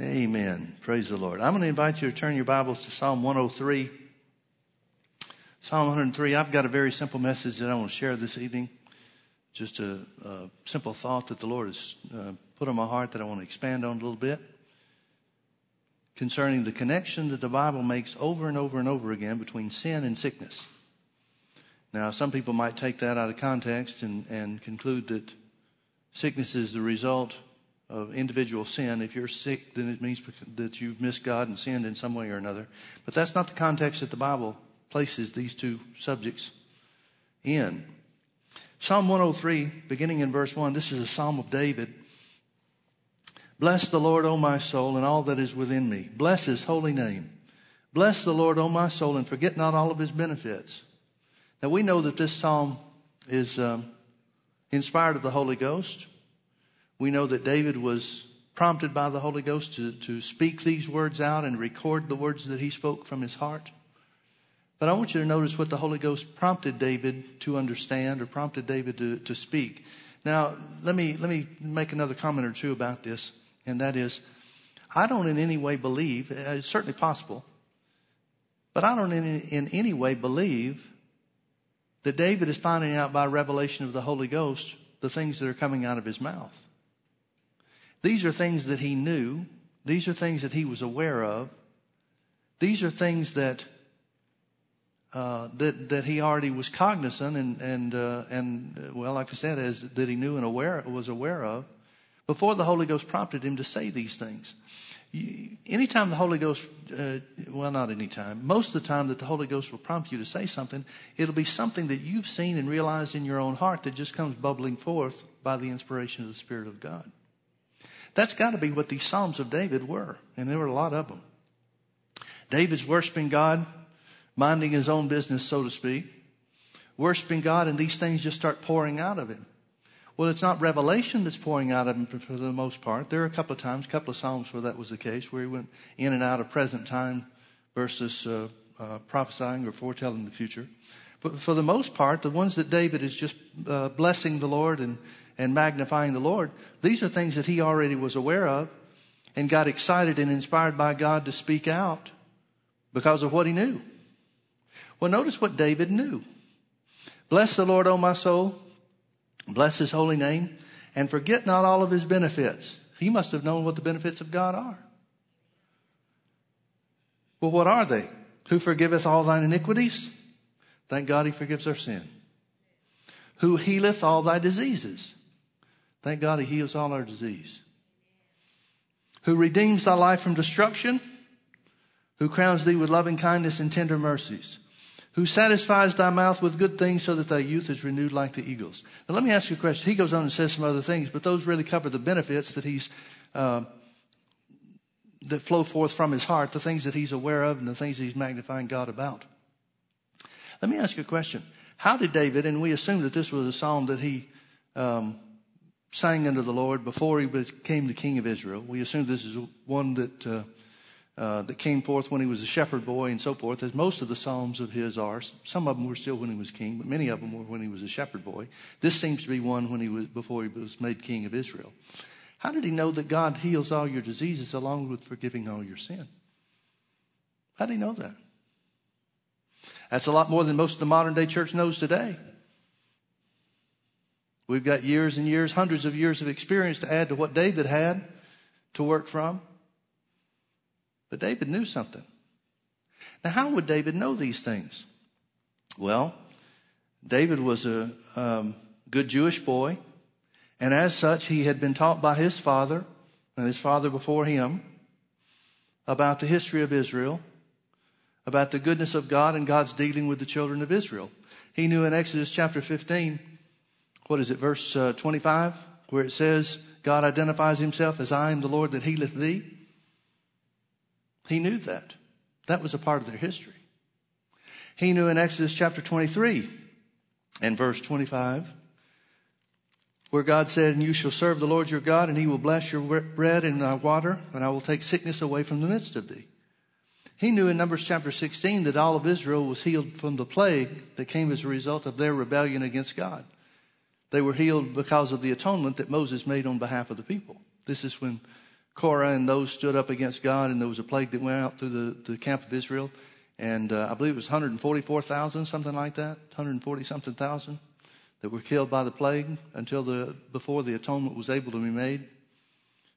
Amen. Praise the Lord. I'm going to invite you to turn your Bibles to Psalm 103. Psalm 103. I've got a very simple message that I want to share this evening. Just a, a simple thought that the Lord has uh, put on my heart that I want to expand on a little bit concerning the connection that the Bible makes over and over and over again between sin and sickness. Now, some people might take that out of context and, and conclude that sickness is the result of individual sin. If you're sick, then it means that you've missed God and sinned in some way or another. But that's not the context that the Bible places these two subjects in. Psalm 103, beginning in verse 1, this is a psalm of David. Bless the Lord, O my soul, and all that is within me. Bless his holy name. Bless the Lord, O my soul, and forget not all of his benefits. Now we know that this psalm is um, inspired of the Holy Ghost. We know that David was prompted by the Holy Ghost to, to speak these words out and record the words that he spoke from his heart. But I want you to notice what the Holy Ghost prompted David to understand or prompted David to, to speak. Now, let me, let me make another comment or two about this, and that is, I don't in any way believe, uh, it's certainly possible, but I don't in, in any way believe that David is finding out by revelation of the Holy Ghost the things that are coming out of his mouth. These are things that he knew. These are things that he was aware of. These are things that uh, that that he already was cognizant and and uh, and uh, well, like I said, as that he knew and aware was aware of before the Holy Ghost prompted him to say these things. You, anytime the Holy Ghost, uh, well, not anytime, most of the time that the Holy Ghost will prompt you to say something, it'll be something that you've seen and realized in your own heart that just comes bubbling forth by the inspiration of the Spirit of God. That's got to be what these Psalms of David were, and there were a lot of them. David's worshiping God, minding his own business, so to speak, worshiping God, and these things just start pouring out of him. Well, it's not revelation that's pouring out of him for the most part. There are a couple of times, a couple of Psalms where that was the case, where he went in and out of present time versus uh, uh, prophesying or foretelling the future. But for the most part, the ones that David is just uh, blessing the Lord and and magnifying the Lord, these are things that he already was aware of and got excited and inspired by God to speak out because of what he knew. Well, notice what David knew. Bless the Lord, O my soul. Bless his holy name and forget not all of his benefits. He must have known what the benefits of God are. Well, what are they? Who forgiveth all thine iniquities? Thank God he forgives our sin. Who healeth all thy diseases? Thank God he heals all our disease. Who redeems thy life from destruction, who crowns thee with loving kindness and tender mercies, who satisfies thy mouth with good things so that thy youth is renewed like the eagles. Now let me ask you a question. He goes on and says some other things, but those really cover the benefits that he's, uh, that flow forth from his heart, the things that he's aware of and the things he's magnifying God about. Let me ask you a question. How did David, and we assume that this was a psalm that he um, sang unto the Lord before he became the king of Israel. We assume this is one that uh, uh, that came forth when he was a shepherd boy and so forth, as most of the psalms of his are. Some of them were still when he was king, but many of them were when he was a shepherd boy. This seems to be one when he was before he was made king of Israel. How did he know that God heals all your diseases along with forgiving all your sin? How did he know that? That's a lot more than most of the modern day church knows today. We've got years and years, hundreds of years of experience to add to what David had to work from. But David knew something. Now, how would David know these things? Well, David was a um, good Jewish boy, and as such, he had been taught by his father and his father before him about the history of Israel, about the goodness of God and God's dealing with the children of Israel. He knew in Exodus chapter 15 what is it, verse uh, 25, where it says, God identifies himself as I am the Lord that healeth thee. He knew that. That was a part of their history. He knew in Exodus chapter 23 and verse 25, where God said, And you shall serve the Lord your God, and he will bless your bread and thy water, and I will take sickness away from the midst of thee. He knew in Numbers chapter 16 that all of Israel was healed from the plague that came as a result of their rebellion against God. They were healed because of the atonement that Moses made on behalf of the people. This is when Korah and those stood up against God, and there was a plague that went out through the, the camp of Israel. And uh, I believe it was 144,000, something like that, 140 something thousand that were killed by the plague until the, before the atonement was able to be made.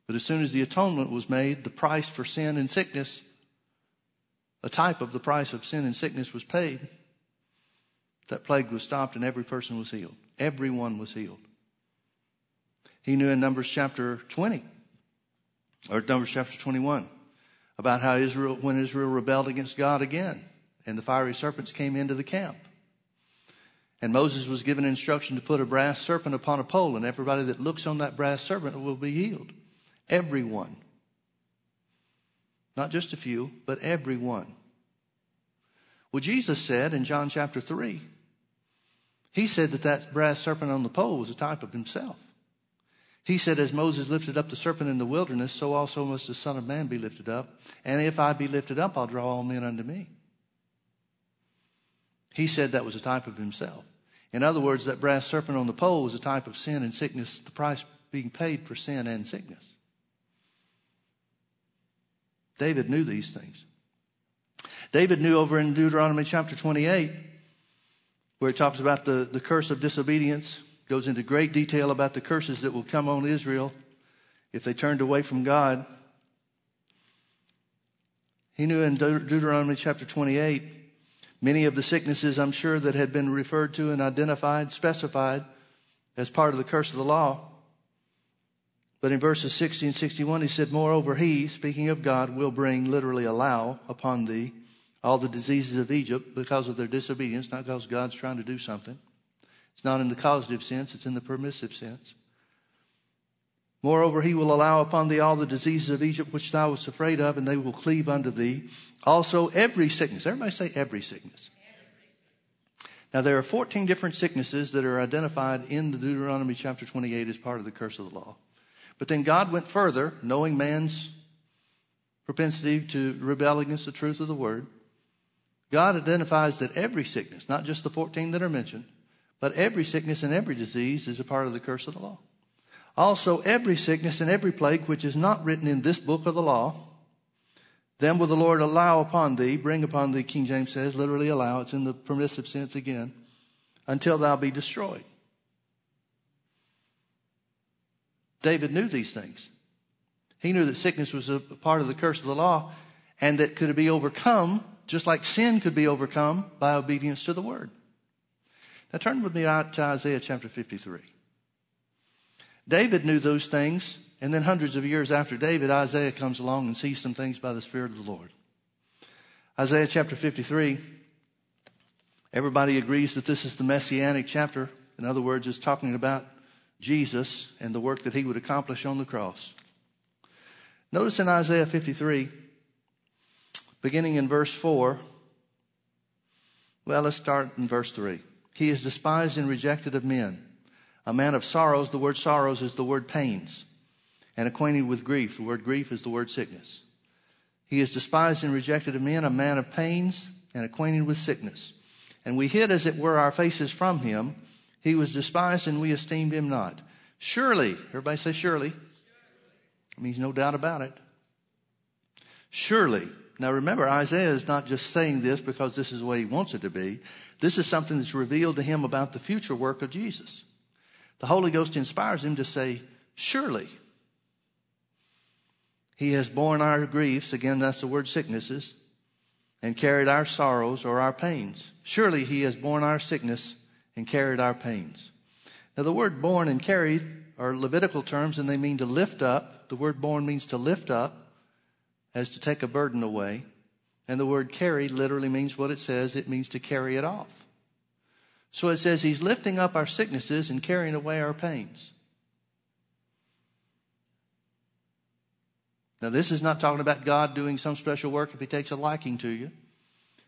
But as soon as the atonement was made, the price for sin and sickness, a type of the price of sin and sickness was paid. That plague was stopped and every person was healed. Everyone was healed. He knew in Numbers chapter 20, or Numbers chapter 21, about how Israel, when Israel rebelled against God again, and the fiery serpents came into the camp. And Moses was given instruction to put a brass serpent upon a pole, and everybody that looks on that brass serpent will be healed. Everyone. Not just a few, but everyone. Well, Jesus said in John chapter 3, he said that that brass serpent on the pole was a type of himself. He said, As Moses lifted up the serpent in the wilderness, so also must the Son of Man be lifted up. And if I be lifted up, I'll draw all men unto me. He said that was a type of himself. In other words, that brass serpent on the pole was a type of sin and sickness, the price being paid for sin and sickness. David knew these things. David knew over in Deuteronomy chapter 28, where it talks about the, the curse of disobedience, goes into great detail about the curses that will come on Israel if they turned away from God. He knew in De- Deuteronomy chapter 28 many of the sicknesses, I'm sure, that had been referred to and identified, specified as part of the curse of the law. But in verses 60 and 61, he said, Moreover, he, speaking of God, will bring, literally allow upon thee all the diseases of Egypt because of their disobedience, not because God's trying to do something. It's not in the causative sense, it's in the permissive sense. Moreover, he will allow upon thee all the diseases of Egypt which thou wast afraid of, and they will cleave unto thee. Also, every sickness. Everybody say every sickness. Now, there are 14 different sicknesses that are identified in the Deuteronomy chapter 28 as part of the curse of the law. But then God went further, knowing man's propensity to rebel against the truth of the word. God identifies that every sickness, not just the 14 that are mentioned, but every sickness and every disease is a part of the curse of the law. Also, every sickness and every plague which is not written in this book of the law, then will the Lord allow upon thee, bring upon thee, King James says, literally allow, it's in the permissive sense again, until thou be destroyed. David knew these things. He knew that sickness was a part of the curse of the law and that could be overcome just like sin could be overcome by obedience to the word. Now turn with me out to Isaiah chapter 53. David knew those things, and then hundreds of years after David, Isaiah comes along and sees some things by the Spirit of the Lord. Isaiah chapter 53, everybody agrees that this is the messianic chapter. In other words, it's talking about Jesus and the work that he would accomplish on the cross. Notice in Isaiah 53, beginning in verse 4. Well, let's start in verse 3. He is despised and rejected of men, a man of sorrows. The word sorrows is the word pains, and acquainted with grief. The word grief is the word sickness. He is despised and rejected of men, a man of pains, and acquainted with sickness. And we hid, as it were, our faces from him. He was despised, and we esteemed him not. Surely, everybody say surely. It means no doubt about it. Surely now remember, Isaiah is not just saying this because this is the way he wants it to be. This is something that's revealed to him about the future work of Jesus. The Holy Ghost inspires him to say, surely. He has borne our griefs, again, that's the word sicknesses, and carried our sorrows or our pains. Surely he has borne our sickness and carried our pains. Now the word borne and carried are Levitical terms and they mean to lift up. The word borne means to lift up as to take a burden away. And the word carry literally means what it says it means to carry it off. So it says he's lifting up our sicknesses and carrying away our pains. Now, this is not talking about God doing some special work if he takes a liking to you.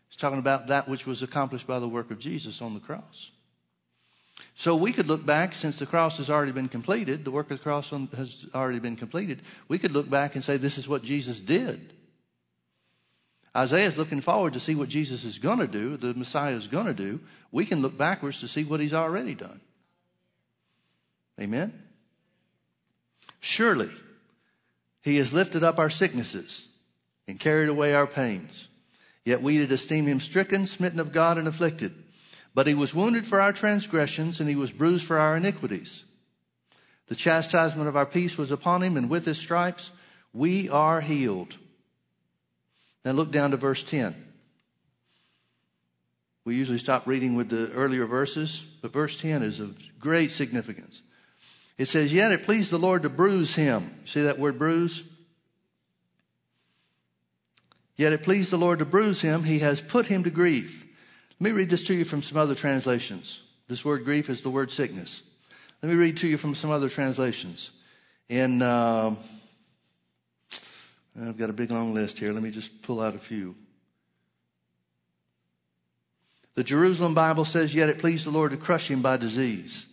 It's talking about that which was accomplished by the work of Jesus on the cross. So we could look back, since the cross has already been completed, the work of the cross has already been completed, we could look back and say, this is what Jesus did. Isaiah is looking forward to see what Jesus is going to do, the Messiah is going to do. We can look backwards to see what he's already done. Amen? Surely, He has lifted up our sicknesses and carried away our pains. Yet we did esteem him stricken, smitten of God, and afflicted. But he was wounded for our transgressions, and he was bruised for our iniquities. The chastisement of our peace was upon him, and with his stripes we are healed. Now look down to verse 10. We usually stop reading with the earlier verses, but verse 10 is of great significance. It says, Yet it pleased the Lord to bruise him. See that word bruise? Yet it pleased the Lord to bruise him. He has put him to grief. Let me read this to you from some other translations. This word grief is the word sickness. Let me read to you from some other translations. In, uh, I've got a big long list here. Let me just pull out a few. The Jerusalem Bible says, Yet it pleased the Lord to crush him by disease.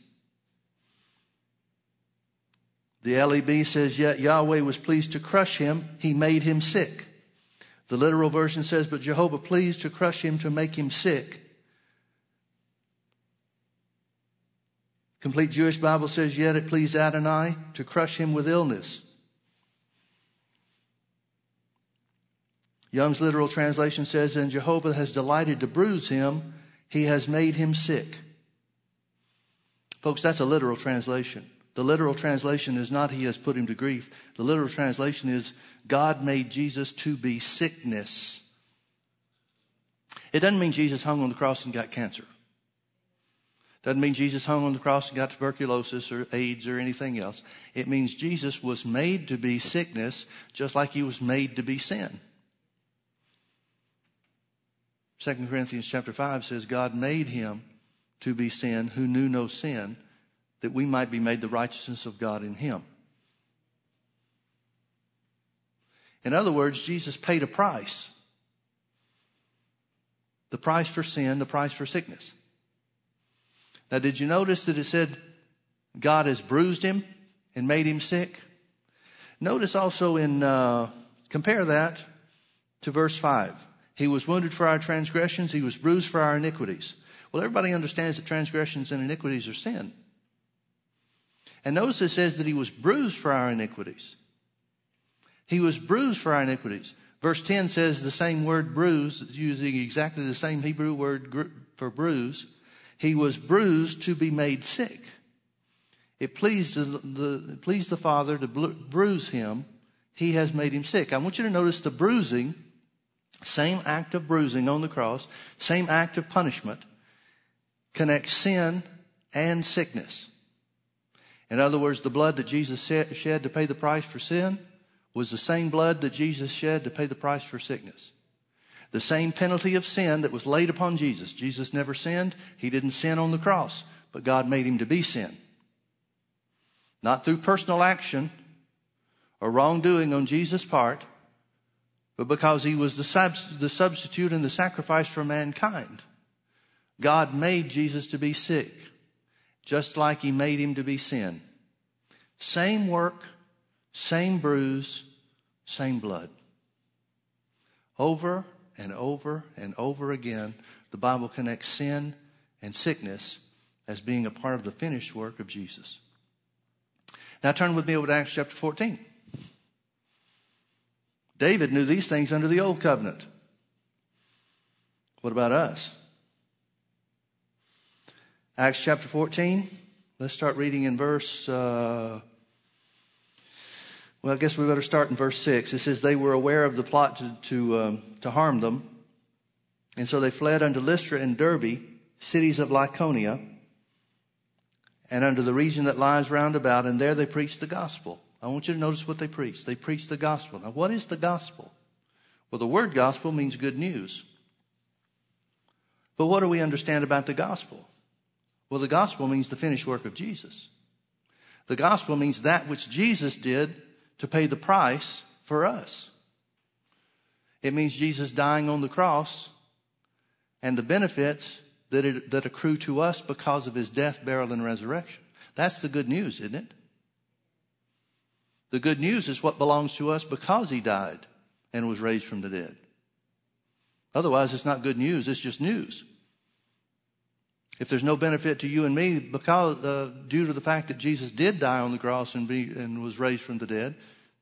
The LEB says, Yet Yahweh was pleased to crush him, he made him sick. The literal version says, But Jehovah pleased to crush him to make him sick. Complete Jewish Bible says, Yet it pleased Adonai to crush him with illness. Young's literal translation says, And Jehovah has delighted to bruise him, he has made him sick. Folks, that's a literal translation. The literal translation is not he has put him to grief. The literal translation is God made Jesus to be sickness. It doesn't mean Jesus hung on the cross and got cancer. Doesn't mean Jesus hung on the cross and got tuberculosis or AIDS or anything else. It means Jesus was made to be sickness just like he was made to be sin. 2 Corinthians chapter 5 says God made him to be sin who knew no sin that we might be made the righteousness of God in him. In other words, Jesus paid a price. The price for sin, the price for sickness. Now, did you notice that it said God has bruised him and made him sick? Notice also in, uh, compare that to verse 5. He was wounded for our transgressions, he was bruised for our iniquities. Well, everybody understands that transgressions and iniquities are sin. And notice it says that he was bruised for our iniquities. He was bruised for our iniquities. Verse 10 says the same word bruise, using exactly the same Hebrew word for bruise. He was bruised to be made sick. It pleased the, the, pleased the Father to bruise him. He has made him sick. I want you to notice the bruising, same act of bruising on the cross, same act of punishment, connects sin and sickness. In other words, the blood that Jesus shed to pay the price for sin was the same blood that Jesus shed to pay the price for sickness. The same penalty of sin that was laid upon Jesus. Jesus never sinned. He didn't sin on the cross, but God made him to be sin. Not through personal action or wrongdoing on Jesus' part, but because he was the, sub- the substitute and the sacrifice for mankind. God made Jesus to be sick just like he made him to be sin. Same work, same bruise, same blood. Over and over and over again, the Bible connects sin and sickness as being a part of the finished work of Jesus. Now turn with me over to Acts chapter 14. David knew these things under the old covenant. What about us? Acts chapter 14. Let's start reading in verse, uh, well, I guess we better start in verse 6. It says, They were aware of the plot to, to, um, to harm them, and so they fled unto Lystra and Derbe, cities of Lycaonia, and unto the region that lies round about, and there they preached the gospel. I want you to notice what they preached. They preached the gospel. Now, what is the gospel? Well, the word gospel means good news. But what do we understand about the gospel? Well, the gospel means the finished work of Jesus. The gospel means that which Jesus did to pay the price for us. It means Jesus dying on the cross and the benefits that, it, that accrue to us because of his death, burial, and resurrection. That's the good news, isn't it? The good news is what belongs to us because he died and was raised from the dead. Otherwise, it's not good news, it's just news. If there's no benefit to you and me because uh, due to the fact that Jesus did die on the cross and be and was raised from the dead,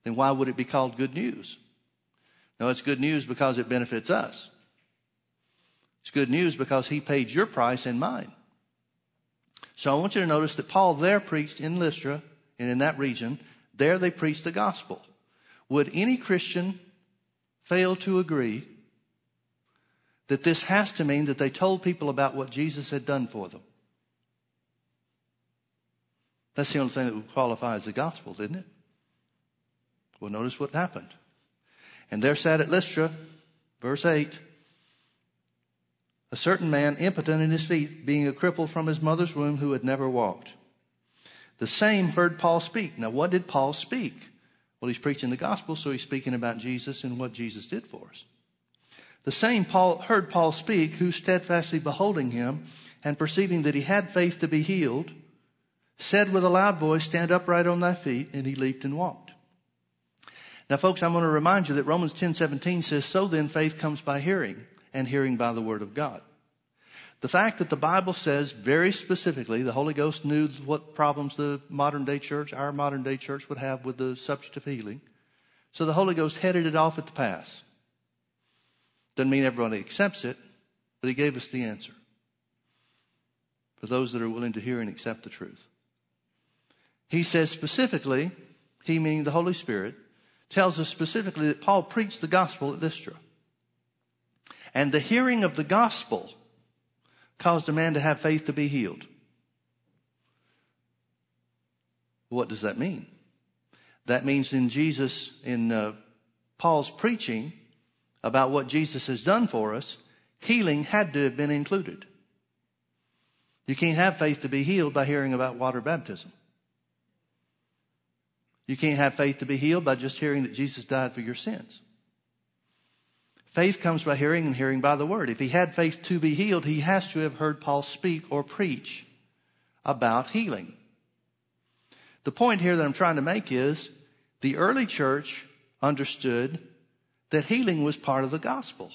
then why would it be called good news? No, it's good news because it benefits us. It's good news because he paid your price and mine. So I want you to notice that Paul there preached in Lystra and in that region. There they preached the gospel. Would any Christian fail to agree that this has to mean that they told people about what Jesus had done for them? That's the only thing that would qualify as the gospel, isn't it? Well, notice what happened. And there sat at Lystra, verse 8, a certain man impotent in his feet, being a cripple from his mother's womb who had never walked. The same heard Paul speak. Now, what did Paul speak? Well, he's preaching the gospel, so he's speaking about Jesus and what Jesus did for us. The same Paul heard Paul speak, who steadfastly beholding him and perceiving that he had faith to be healed, said with a loud voice, Stand upright on thy feet, and he leaped and walked. Now, folks, I'm going to remind you that Romans 10 17 says, So then faith comes by hearing, and hearing by the word of God. The fact that the Bible says very specifically the Holy Ghost knew what problems the modern day church, our modern day church, would have with the subject of healing. So the Holy Ghost headed it off at the pass. Doesn't mean everybody accepts it, but He gave us the answer for those that are willing to hear and accept the truth. He says specifically, He meaning the Holy Spirit, tells us specifically that Paul preached the gospel at Lystra. And the hearing of the gospel caused a man to have faith to be healed. What does that mean? That means in Jesus, in uh, Paul's preaching about what Jesus has done for us, healing had to have been included. You can't have faith to be healed by hearing about water baptism. You can't have faith to be healed by just hearing that Jesus died for your sins. Faith comes by hearing and hearing by the word. If he had faith to be healed, he has to have heard Paul speak or preach about healing. The point here that I'm trying to make is the early church understood that healing was part of the gospel.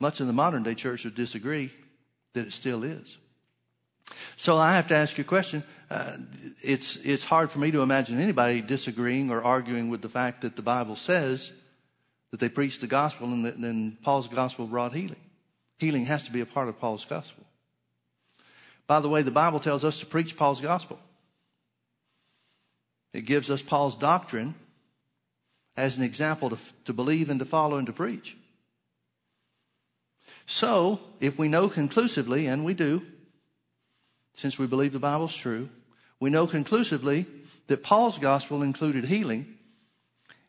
Much in the modern day church would disagree that it still is. So I have to ask you a question. Uh, it's, it's hard for me to imagine anybody disagreeing or arguing with the fact that the Bible says that they preached the gospel and that then Paul's gospel brought healing. Healing has to be a part of Paul's gospel. By the way, the Bible tells us to preach Paul's gospel. It gives us Paul's doctrine as an example to, to believe and to follow and to preach. So, if we know conclusively, and we do, since we believe the Bible's true, we know conclusively that Paul's gospel included healing.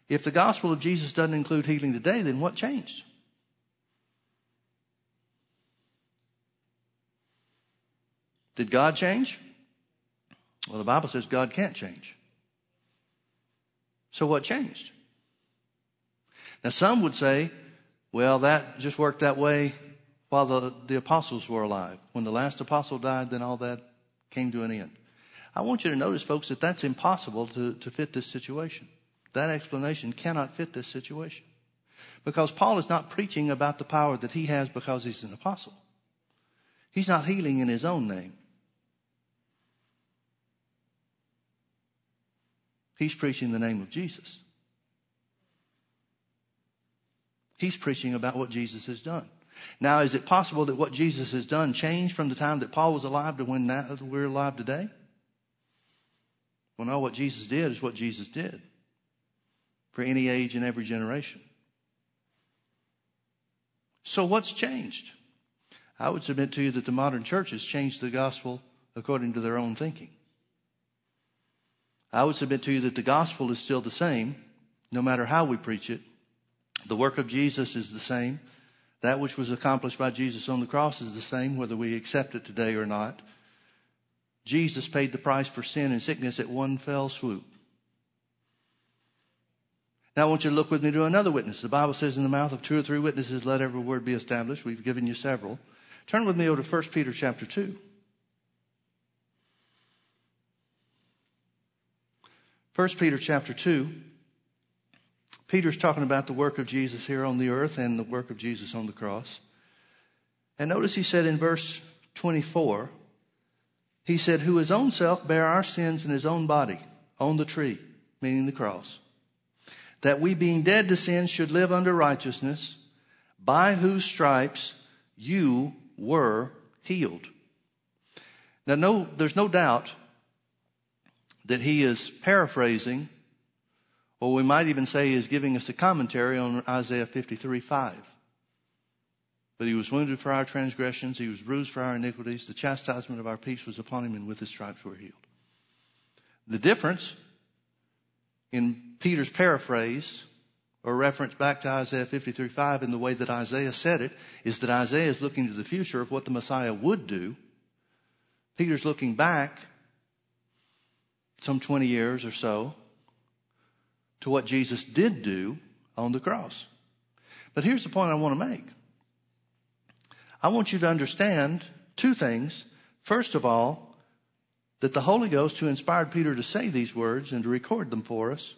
If the gospel of Jesus doesn't include healing today, then what changed? Did God change? Well, the Bible says God can't change. So what changed? Now, some would say, well, that just worked that way while the, the apostles were alive. When the last apostle died, then all that came to an end. I want you to notice, folks, that that's impossible to, to fit this situation. That explanation cannot fit this situation. Because Paul is not preaching about the power that he has because he's an apostle. He's not healing in his own name. He's preaching the name of Jesus. He's preaching about what Jesus has done. Now, is it possible that what Jesus has done changed from the time that Paul was alive to when we're alive today? Well, no, what Jesus did is what Jesus did for any age and every generation. So, what's changed? I would submit to you that the modern church has changed the gospel according to their own thinking. I would submit to you that the gospel is still the same, no matter how we preach it. The work of Jesus is the same. That which was accomplished by Jesus on the cross is the same, whether we accept it today or not. Jesus paid the price for sin and sickness at one fell swoop. Now I want you to look with me to another witness. The Bible says in the mouth of two or three witnesses, let every word be established. We've given you several. Turn with me over to 1 Peter chapter 2. 1 Peter chapter 2. Peter's talking about the work of Jesus here on the earth and the work of Jesus on the cross. And notice he said in verse 24, He said, Who his own self bare our sins in his own body on the tree, meaning the cross, that we being dead to sin should live under righteousness, by whose stripes you were healed. Now, no, there's no doubt that he is paraphrasing, or we might even say is giving us a commentary on Isaiah 53 5. But he was wounded for our transgressions, he was bruised for our iniquities. The chastisement of our peace was upon him, and with his stripes we're healed. The difference in Peter's paraphrase or reference back to Isaiah 53 5 in the way that Isaiah said it is that Isaiah is looking to the future of what the Messiah would do. Peter's looking back some 20 years or so to what Jesus did do on the cross. But here's the point I want to make. I want you to understand two things. First of all, that the Holy Ghost, who inspired Peter to say these words and to record them for us,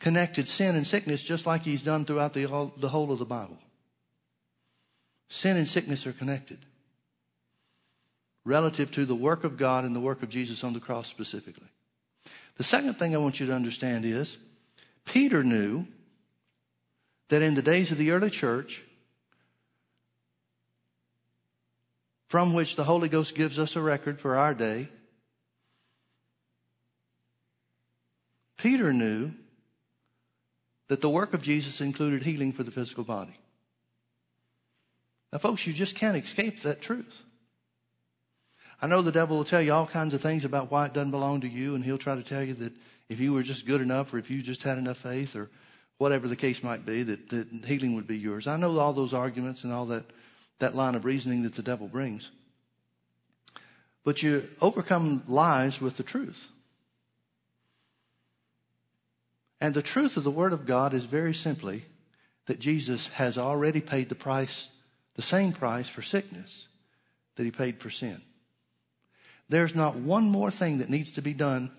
connected sin and sickness just like he's done throughout the, the whole of the Bible. Sin and sickness are connected relative to the work of God and the work of Jesus on the cross specifically. The second thing I want you to understand is Peter knew that in the days of the early church, from which the Holy Ghost gives us a record for our day, Peter knew that the work of Jesus included healing for the physical body. Now, folks, you just can't escape that truth. I know the devil will tell you all kinds of things about why it doesn't belong to you, and he'll try to tell you that if you were just good enough or if you just had enough faith or whatever the case might be, that, that healing would be yours. I know all those arguments and all that, that line of reasoning that the devil brings. But you overcome lies with the truth. And the truth of the Word of God is very simply that Jesus has already paid the price, the same price for sickness that he paid for sin. There's not one more thing that needs to be done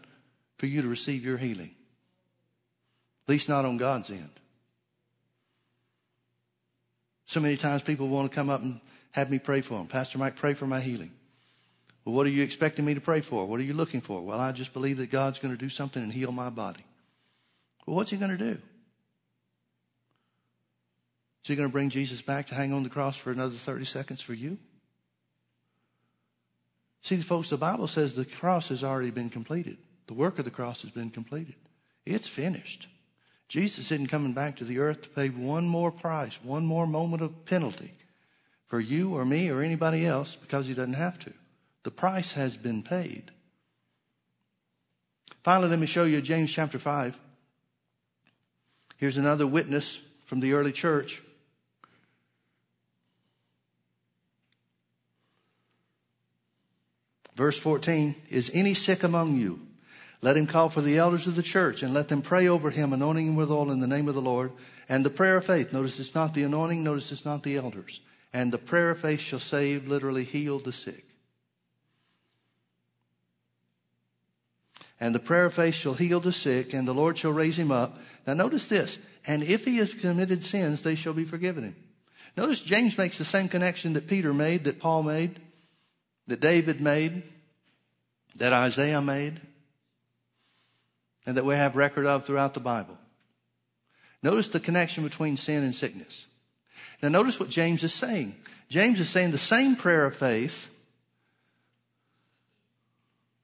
for you to receive your healing. At least not on God's end. So many times people want to come up and have me pray for them. Pastor Mike, pray for my healing. Well, what are you expecting me to pray for? What are you looking for? Well, I just believe that God's going to do something and heal my body. Well, what's he going to do? Is he going to bring Jesus back to hang on the cross for another 30 seconds for you? See, folks, the Bible says the cross has already been completed. The work of the cross has been completed. It's finished. Jesus isn't coming back to the earth to pay one more price, one more moment of penalty for you or me or anybody else because he doesn't have to. The price has been paid. Finally, let me show you James chapter 5. Here's another witness from the early church. Verse 14 Is any sick among you? Let him call for the elders of the church and let them pray over him, anointing him with oil in the name of the Lord. And the prayer of faith, notice it's not the anointing, notice it's not the elders. And the prayer of faith shall save, literally heal the sick. And the prayer of faith shall heal the sick, and the Lord shall raise him up. Now notice this. And if he has committed sins, they shall be forgiven him. Notice James makes the same connection that Peter made, that Paul made that David made, that Isaiah made, and that we have record of throughout the Bible. Notice the connection between sin and sickness. Now, notice what James is saying. James is saying the same prayer of faith,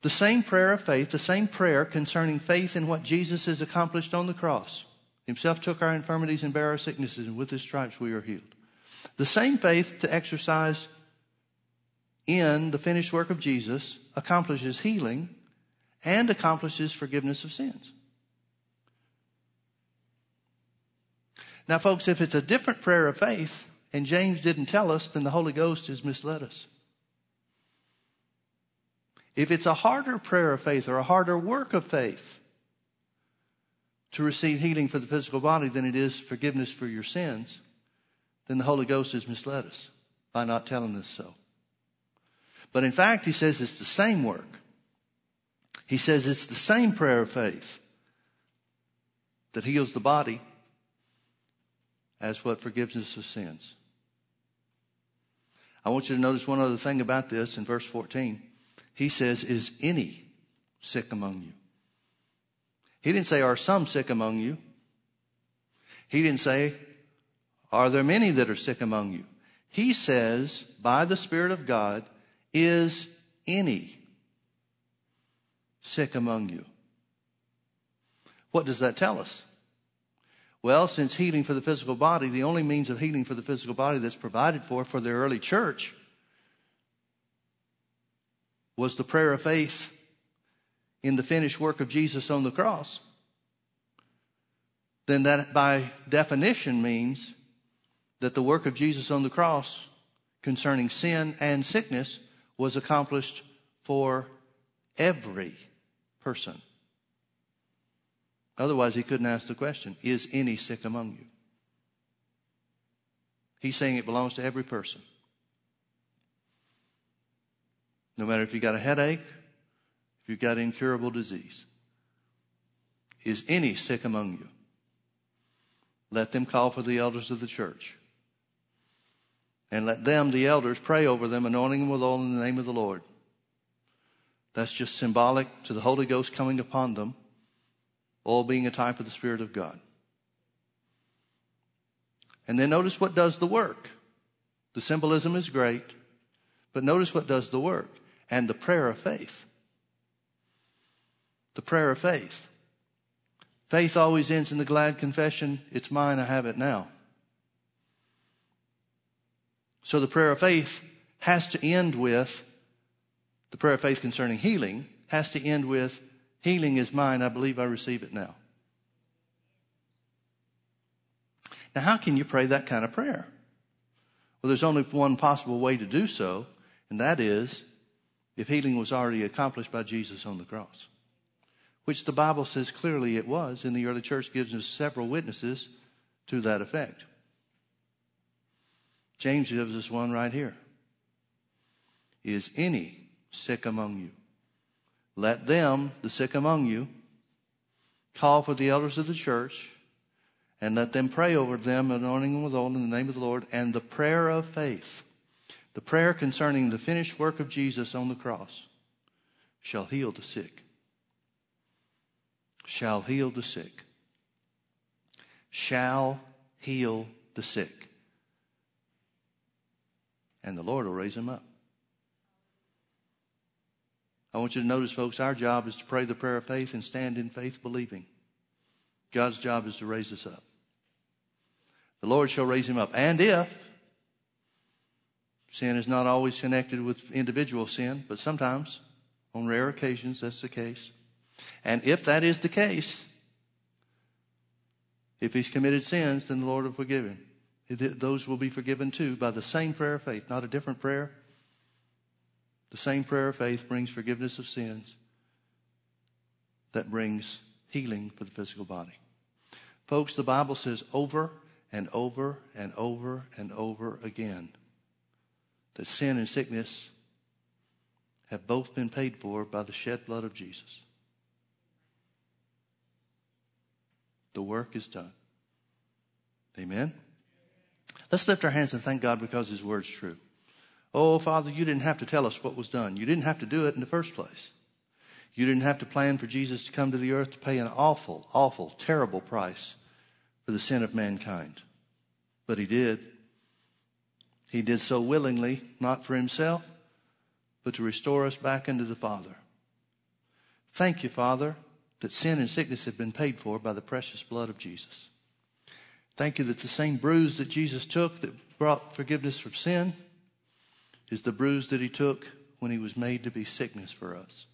the same prayer of faith, the same prayer concerning faith in what Jesus has accomplished on the cross. Himself took our infirmities and bare our sicknesses, and with his stripes we are healed. The same faith to exercise in the finished work of Jesus accomplishes healing and accomplishes forgiveness of sins. Now, folks, if it's a different prayer of faith and James didn't tell us, then the Holy Ghost has misled us. If it's a harder prayer of faith or a harder work of faith to receive healing for the physical body than it is forgiveness for your sins, then the Holy Ghost has misled us by not telling us so. But in fact, he says it's the same work. He says it's the same prayer of faith that heals the body as what forgiveness of sins. I want you to notice one other thing about this in verse 14. He says, Is any sick among you? He didn't say, Are some sick among you? He didn't say, Are there many that are sick among you? He says, By the Spirit of God, is any sick among you? What does that tell us? Well, since healing for the physical body, the only means of healing for the physical body that's provided for for the early church was the prayer of faith in the finished work of Jesus on the cross, then that by definition means that the work of Jesus on the cross concerning sin and sickness was accomplished for every person. Otherwise, he couldn't ask the question Is any sick among you? He's saying it belongs to every person. No matter if you got a headache, if you've got incurable disease. Is any sick among you? Let them call for the elders of the church. And let them, the elders, pray over them, anointing them with oil in the name of the Lord. That's just symbolic to the Holy Ghost coming upon them all being a type of the Spirit of God. And then notice what does the work. The symbolism is great, but notice what does the work and the prayer of faith. The prayer of faith. Faith always ends in the glad confession, It's mine, I have it now. So the prayer of faith has to end with, the prayer of faith concerning healing has to end with, Healing is mine. I believe I receive it now. Now, how can you pray that kind of prayer? Well, there's only one possible way to do so, and that is if healing was already accomplished by Jesus on the cross, which the Bible says clearly it was, and the early church gives us several witnesses to that effect. James gives us one right here. Is any sick among you? Let them, the sick among you, call for the elders of the church and let them pray over them, anointing them with oil in the name of the Lord, and the prayer of faith, the prayer concerning the finished work of Jesus on the cross, shall heal the sick. Shall heal the sick. Shall heal the sick. And the Lord will raise him up. I want you to notice, folks, our job is to pray the prayer of faith and stand in faith believing. God's job is to raise us up. The Lord shall raise him up. And if sin is not always connected with individual sin, but sometimes, on rare occasions, that's the case. And if that is the case, if he's committed sins, then the Lord will forgive him. Those will be forgiven too by the same prayer of faith, not a different prayer, the same prayer of faith brings forgiveness of sins that brings healing for the physical body. Folks, the Bible says over and over and over and over again that sin and sickness have both been paid for by the shed blood of Jesus. The work is done. Amen? Let's lift our hands and thank God because His word's true. Oh, Father, you didn't have to tell us what was done. You didn't have to do it in the first place. You didn't have to plan for Jesus to come to the earth to pay an awful, awful, terrible price for the sin of mankind. But he did. He did so willingly, not for himself, but to restore us back into the Father. Thank you, Father, that sin and sickness have been paid for by the precious blood of Jesus. Thank you that the same bruise that Jesus took that brought forgiveness for sin is the bruise that he took when he was made to be sickness for us.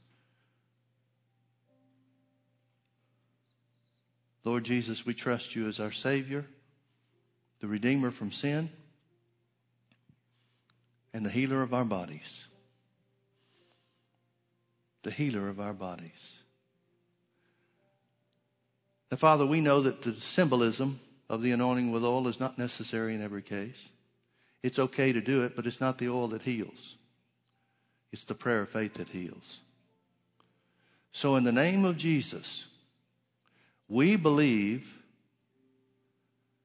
Lord Jesus, we trust you as our Savior, the Redeemer from sin, and the healer of our bodies. The healer of our bodies. Now, Father, we know that the symbolism of the anointing with oil is not necessary in every case. It's okay to do it, but it's not the oil that heals. It's the prayer of faith that heals. So, in the name of Jesus, we believe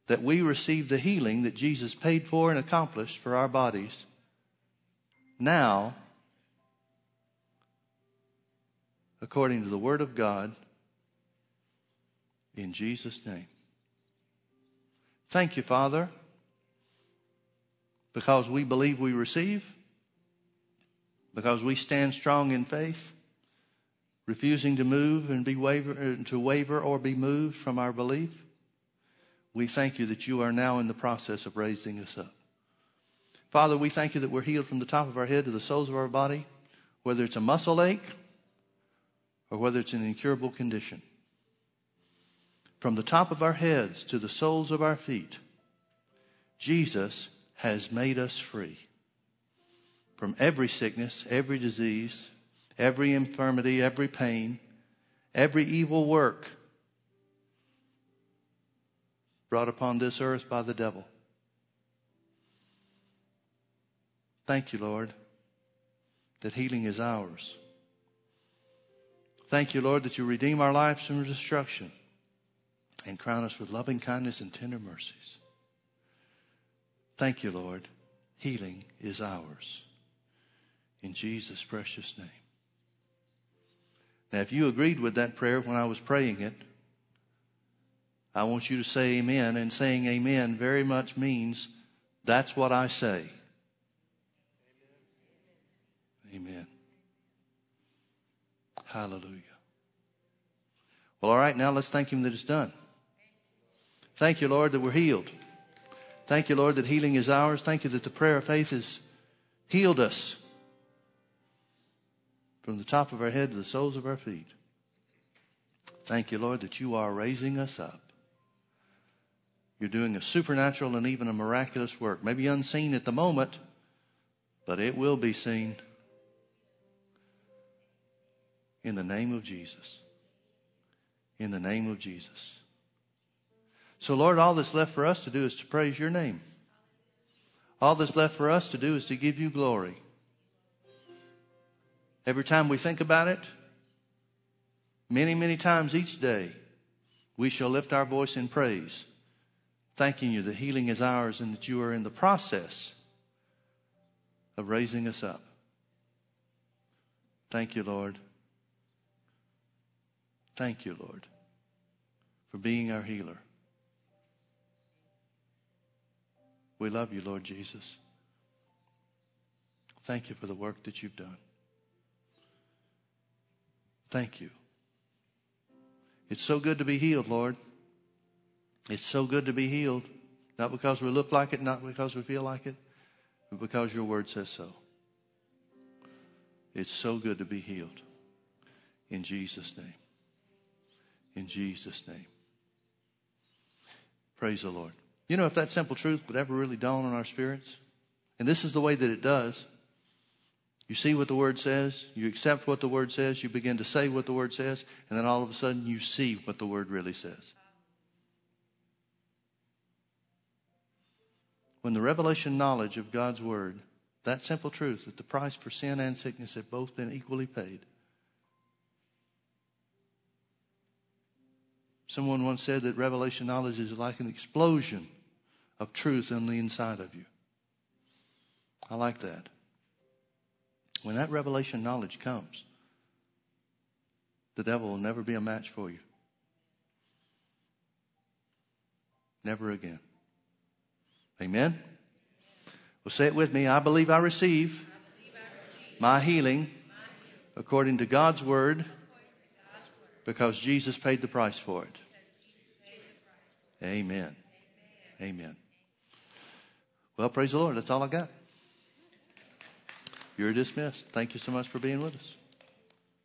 that we receive the healing that Jesus paid for and accomplished for our bodies now according to the Word of God in Jesus' name. Thank you, Father, because we believe we receive, because we stand strong in faith, refusing to move and be waver, to waver or be moved from our belief. We thank you that you are now in the process of raising us up. Father, we thank you that we're healed from the top of our head to the soles of our body, whether it's a muscle ache or whether it's an incurable condition. From the top of our heads to the soles of our feet, Jesus has made us free from every sickness, every disease, every infirmity, every pain, every evil work brought upon this earth by the devil. Thank you, Lord, that healing is ours. Thank you, Lord, that you redeem our lives from destruction and crown us with loving kindness and tender mercies. Thank you, Lord. Healing is ours. In Jesus' precious name. Now, if you agreed with that prayer when I was praying it, I want you to say amen. And saying amen very much means that's what I say. Amen. Hallelujah. Well, all right, now let's thank Him that it's done. Thank you, Lord, that we're healed. Thank you, Lord, that healing is ours. Thank you that the prayer of faith has healed us from the top of our head to the soles of our feet. Thank you, Lord, that you are raising us up. You're doing a supernatural and even a miraculous work. Maybe unseen at the moment, but it will be seen in the name of Jesus. In the name of Jesus. So, Lord, all that's left for us to do is to praise your name. All that's left for us to do is to give you glory. Every time we think about it, many, many times each day, we shall lift our voice in praise, thanking you that healing is ours and that you are in the process of raising us up. Thank you, Lord. Thank you, Lord, for being our healer. We love you, Lord Jesus. Thank you for the work that you've done. Thank you. It's so good to be healed, Lord. It's so good to be healed. Not because we look like it, not because we feel like it, but because your word says so. It's so good to be healed. In Jesus' name. In Jesus' name. Praise the Lord. You know, if that simple truth would ever really dawn on our spirits, and this is the way that it does. You see what the Word says, you accept what the Word says, you begin to say what the Word says, and then all of a sudden you see what the Word really says. When the revelation knowledge of God's Word, that simple truth that the price for sin and sickness have both been equally paid, Someone once said that revelation knowledge is like an explosion of truth on the inside of you. I like that. When that revelation knowledge comes, the devil will never be a match for you. Never again. Amen? Well, say it with me. I believe I receive, I believe I receive my, healing, my healing according to God's word because Jesus paid the price for it. Amen. Amen. Well, praise the Lord. That's all I got. You're dismissed. Thank you so much for being with us.